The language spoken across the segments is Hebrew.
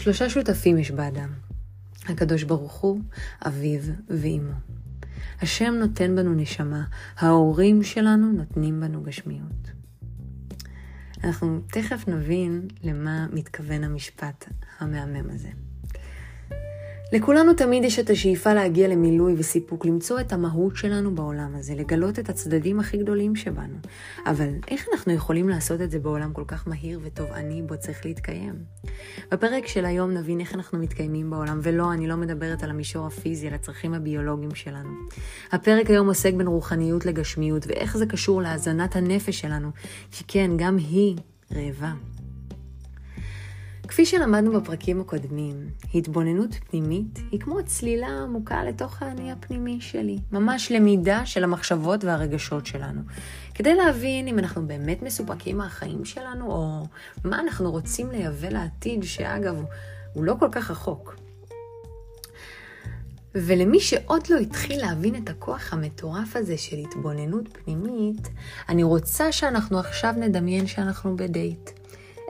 שלושה שותפים יש באדם, הקדוש ברוך הוא, אביו ואימו. השם נותן בנו נשמה, ההורים שלנו נותנים בנו גשמיות. אנחנו תכף נבין למה מתכוון המשפט המהמם הזה. לכולנו תמיד יש את השאיפה להגיע למילוי וסיפוק, למצוא את המהות שלנו בעולם הזה, לגלות את הצדדים הכי גדולים שבנו. אבל איך אנחנו יכולים לעשות את זה בעולם כל כך מהיר ותובעני בו צריך להתקיים? בפרק של היום נבין איך אנחנו מתקיימים בעולם, ולא, אני לא מדברת על המישור הפיזי, על הצרכים הביולוגיים שלנו. הפרק היום עוסק בין רוחניות לגשמיות, ואיך זה קשור להזנת הנפש שלנו, כי כן, גם היא רעבה. כפי שלמדנו בפרקים הקודמים, התבוננות פנימית היא כמו צלילה עמוקה לתוך האני הפנימי שלי, ממש למידה של המחשבות והרגשות שלנו, כדי להבין אם אנחנו באמת מסופקים מהחיים שלנו, או מה אנחנו רוצים לייבא לעתיד, שאגב, הוא לא כל כך רחוק. ולמי שעוד לא התחיל להבין את הכוח המטורף הזה של התבוננות פנימית, אני רוצה שאנחנו עכשיו נדמיין שאנחנו בדייט.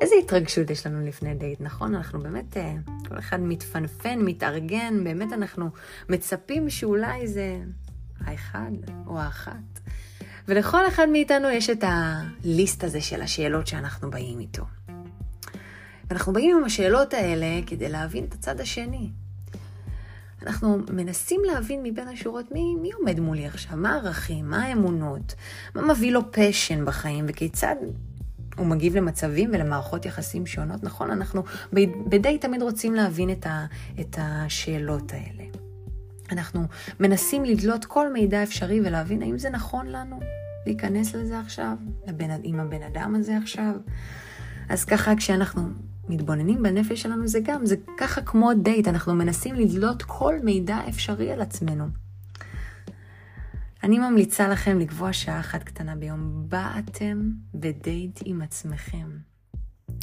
איזה התרגשות יש לנו לפני דייט, נכון? אנחנו באמת, אה, כל אחד מתפנפן, מתארגן, באמת אנחנו מצפים שאולי זה האחד או האחת. ולכל אחד מאיתנו יש את הליסט הזה של השאלות שאנחנו באים איתו. ואנחנו באים עם השאלות האלה כדי להבין את הצד השני. אנחנו מנסים להבין מבין השורות מי, מי עומד מולי עכשיו, מה הערכים, מה האמונות, מה מביא לו פשן בחיים וכיצד הוא מגיב למצבים ולמערכות יחסים שונות. נכון, אנחנו בדי תמיד רוצים להבין את, ה, את השאלות האלה. אנחנו מנסים לדלות כל מידע אפשרי ולהבין האם זה נכון לנו להיכנס לזה עכשיו, לבן, עם הבן אדם הזה עכשיו. אז ככה כשאנחנו מתבוננים בנפש שלנו זה גם, זה ככה כמו דייט, אנחנו מנסים לדלות כל מידע אפשרי על עצמנו. אני ממליצה לכם לקבוע שעה אחת קטנה ביום בה אתם בדייט עם עצמכם.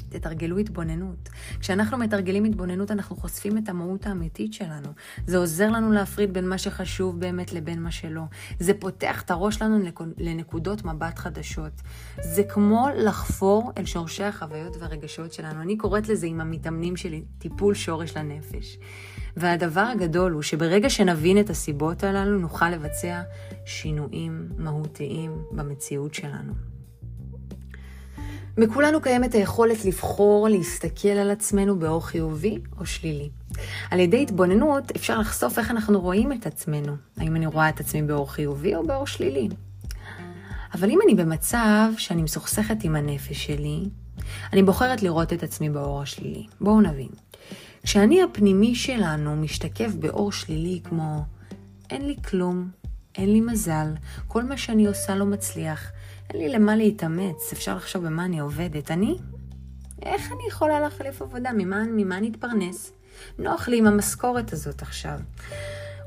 תתרגלו התבוננות. כשאנחנו מתרגלים התבוננות, אנחנו חושפים את המהות האמיתית שלנו. זה עוזר לנו להפריד בין מה שחשוב באמת לבין מה שלא. זה פותח את הראש לנו לנקודות מבט חדשות. זה כמו לחפור אל שורשי החוויות והרגשות שלנו. אני קוראת לזה עם המתאמנים שלי טיפול שורש לנפש. והדבר הגדול הוא שברגע שנבין את הסיבות הללו, נוכל לבצע שינויים מהותיים במציאות שלנו. בכולנו קיימת היכולת לבחור להסתכל על עצמנו באור חיובי או שלילי. על ידי התבוננות אפשר לחשוף איך אנחנו רואים את עצמנו. האם אני רואה את עצמי באור חיובי או באור שלילי. אבל אם אני במצב שאני מסוכסכת עם הנפש שלי, אני בוחרת לראות את עצמי באור השלילי. בואו נבין. כשאני הפנימי שלנו משתקף באור שלילי כמו אין לי כלום, אין לי מזל, כל מה שאני עושה לא מצליח, אין לי למה להתאמץ, אפשר לחשוב במה אני עובדת. אני? איך אני יכולה להחליף עבודה? ממה, ממה אני אתפרנס? נוח לי עם המשכורת הזאת עכשיו.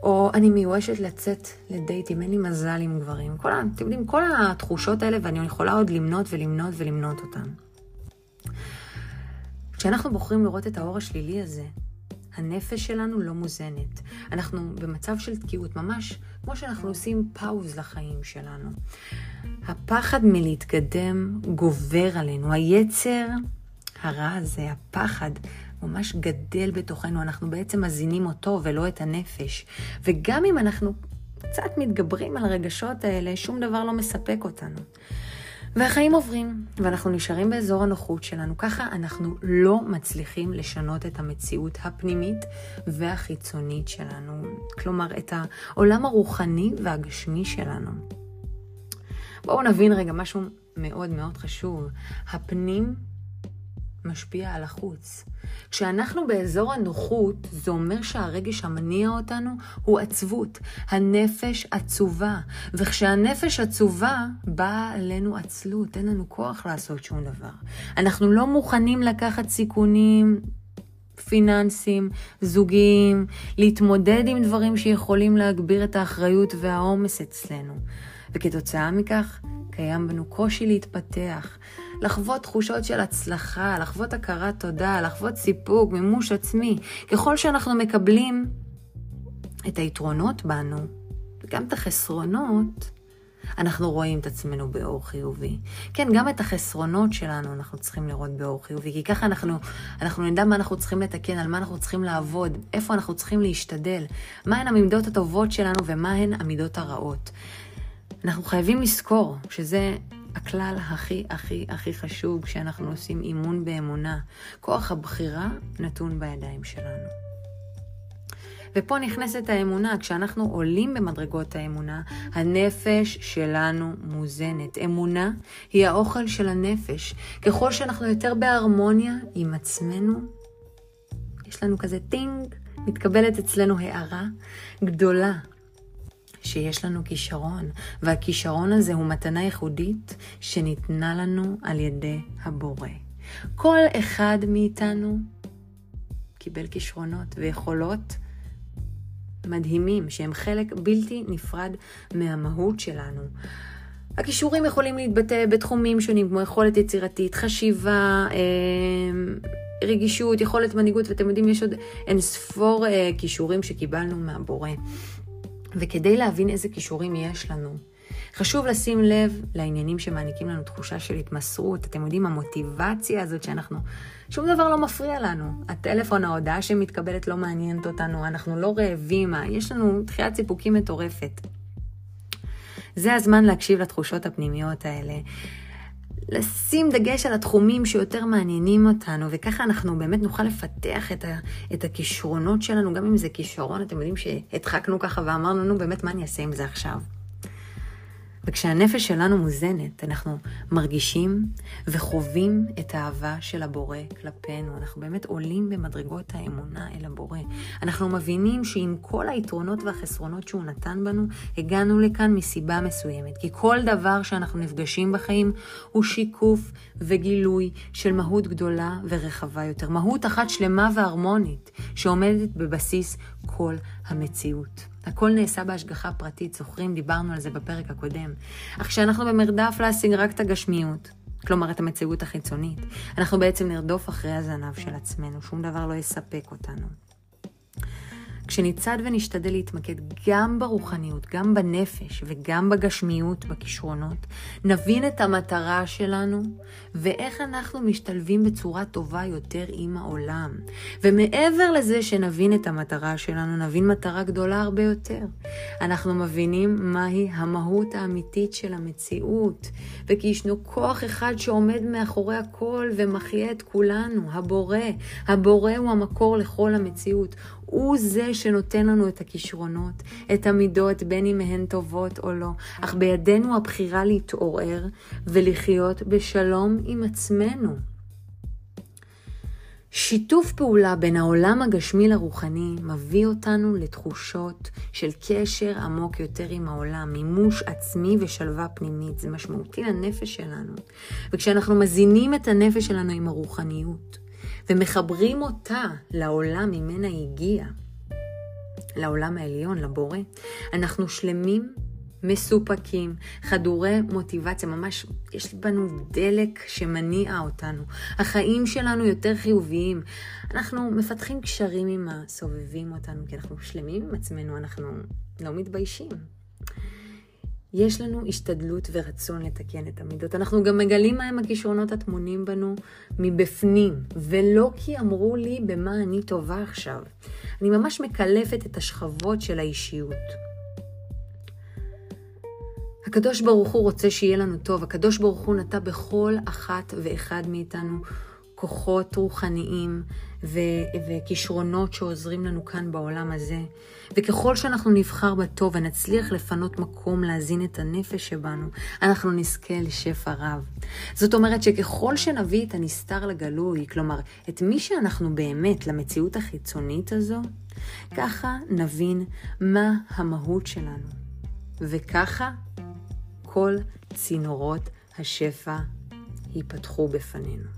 או אני מיואשת לצאת לדייטים, אין לי מזל עם גברים. כל, אתם יודעים, כל התחושות האלה, ואני יכולה עוד למנות ולמנות ולמנות אותן. כשאנחנו בוחרים לראות את האור השלילי הזה, הנפש שלנו לא מוזנת. אנחנו במצב של תקיעות, ממש כמו שאנחנו עושים פאוז לחיים שלנו. הפחד מלהתקדם גובר עלינו. היצר הרע הזה, הפחד, ממש גדל בתוכנו. אנחנו בעצם מזינים אותו ולא את הנפש. וגם אם אנחנו קצת מתגברים על הרגשות האלה, שום דבר לא מספק אותנו. והחיים עוברים, ואנחנו נשארים באזור הנוחות שלנו. ככה אנחנו לא מצליחים לשנות את המציאות הפנימית והחיצונית שלנו. כלומר, את העולם הרוחני והגשמי שלנו. בואו נבין רגע משהו מאוד מאוד חשוב. הפנים משפיע על החוץ. כשאנחנו באזור הנוחות, זה אומר שהרגש המניע אותנו הוא עצבות. הנפש עצובה. וכשהנפש עצובה, באה עלינו עצלות, אין לנו כוח לעשות שום דבר. אנחנו לא מוכנים לקחת סיכונים פיננסיים, זוגיים, להתמודד עם דברים שיכולים להגביר את האחריות והעומס אצלנו. וכתוצאה מכך, קיים בנו קושי להתפתח, לחוות תחושות של הצלחה, לחוות הכרת תודה, לחוות סיפוק, מימוש עצמי. ככל שאנחנו מקבלים את היתרונות בנו, וגם את החסרונות, אנחנו רואים את עצמנו באור חיובי. כן, גם את החסרונות שלנו אנחנו צריכים לראות באור חיובי, כי ככה אנחנו, אנחנו נדע מה אנחנו צריכים לתקן, על מה אנחנו צריכים לעבוד, איפה אנחנו צריכים להשתדל, מהן המידות הטובות שלנו ומהן המידות הרעות. אנחנו חייבים לזכור שזה הכלל הכי הכי הכי חשוב כשאנחנו עושים אימון באמונה. כוח הבחירה נתון בידיים שלנו. ופה נכנסת האמונה, כשאנחנו עולים במדרגות האמונה, הנפש שלנו מוזנת. אמונה היא האוכל של הנפש. ככל שאנחנו יותר בהרמוניה עם עצמנו, יש לנו כזה טינג, מתקבלת אצלנו הערה גדולה שיש לנו כישרון, והכישרון הזה הוא מתנה ייחודית שניתנה לנו על ידי הבורא. כל אחד מאיתנו קיבל כישרונות ויכולות מדהימים, שהם חלק בלתי נפרד מהמהות שלנו. הכישורים יכולים להתבטא בתחומים שונים, כמו יכולת יצירתית, חשיבה, אה, רגישות, יכולת מנהיגות, ואתם יודעים, יש עוד אין ספור אה, כישורים שקיבלנו מהבורא. וכדי להבין איזה כישורים יש לנו, חשוב לשים לב לעניינים שמעניקים לנו תחושה של התמסרות. אתם יודעים, המוטיבציה הזאת שאנחנו, שום דבר לא מפריע לנו. הטלפון, ההודעה שמתקבלת לא מעניינת אותנו, אנחנו לא רעבים, יש לנו דחיית סיפוקים מטורפת. זה הזמן להקשיב לתחושות הפנימיות האלה. לשים דגש על התחומים שיותר מעניינים אותנו, וככה אנחנו באמת נוכל לפתח את, ה, את הכישרונות שלנו, גם אם זה כישרון, אתם יודעים שהדחקנו ככה ואמרנו, נו באמת, מה אני אעשה עם זה עכשיו? וכשהנפש שלנו מוזנת, אנחנו מרגישים וחווים את האהבה של הבורא כלפינו. אנחנו באמת עולים במדרגות האמונה אל הבורא. אנחנו מבינים שעם כל היתרונות והחסרונות שהוא נתן בנו, הגענו לכאן מסיבה מסוימת. כי כל דבר שאנחנו נפגשים בחיים הוא שיקוף וגילוי של מהות גדולה ורחבה יותר. מהות אחת שלמה והרמונית, שעומדת בבסיס כל המציאות. הכל נעשה בהשגחה פרטית, זוכרים? דיברנו על זה בפרק הקודם. אך כשאנחנו במרדף להשיג רק את הגשמיות, כלומר את המציאות החיצונית, אנחנו בעצם נרדוף אחרי הזנב של עצמנו, שום דבר לא יספק אותנו. כשנצעד ונשתדל להתמקד גם ברוחניות, גם בנפש וגם בגשמיות, בכישרונות, נבין את המטרה שלנו ואיך אנחנו משתלבים בצורה טובה יותר עם העולם. ומעבר לזה שנבין את המטרה שלנו, נבין מטרה גדולה הרבה יותר. אנחנו מבינים מהי המהות האמיתית של המציאות, וכי ישנו כוח אחד שעומד מאחורי הכל ומחיה את כולנו, הבורא. הבורא הוא המקור לכל המציאות. הוא זה שנותן לנו את הכישרונות, את המידות, בין אם הן טובות או לא. אך בידינו הבחירה להתעורר ולחיות בשלום עם עצמנו. שיתוף פעולה בין העולם הגשמי לרוחני מביא אותנו לתחושות של קשר עמוק יותר עם העולם, מימוש עצמי ושלווה פנימית. זה משמעותי לנפש שלנו. וכשאנחנו מזינים את הנפש שלנו עם הרוחניות, ומחברים אותה לעולם ממנה היא הגיעה, לעולם העליון, לבורא, אנחנו שלמים, מסופקים, חדורי מוטיבציה, ממש יש בנו דלק שמניע אותנו. החיים שלנו יותר חיוביים. אנחנו מפתחים קשרים עם הסובבים אותנו, כי אנחנו שלמים עם עצמנו, אנחנו לא מתביישים. יש לנו השתדלות ורצון לתקן את המידות. אנחנו גם מגלים מהם הכישרונות הטמונים בנו מבפנים, ולא כי אמרו לי במה אני טובה עכשיו. אני ממש מקלפת את השכבות של האישיות. הקדוש ברוך הוא רוצה שיהיה לנו טוב. הקדוש ברוך הוא נטע בכל אחת ואחד מאיתנו כוחות רוחניים ו- וכישרונות שעוזרים לנו כאן בעולם הזה. וככל שאנחנו נבחר בטוב ונצליח לפנות מקום להזין את הנפש שבנו, אנחנו נזכה לשפע רב. זאת אומרת שככל שנביא את הנסתר לגלוי, כלומר, את מי שאנחנו באמת למציאות החיצונית הזו, ככה נבין מה המהות שלנו. וככה כל צינורות השפע ייפתחו בפנינו.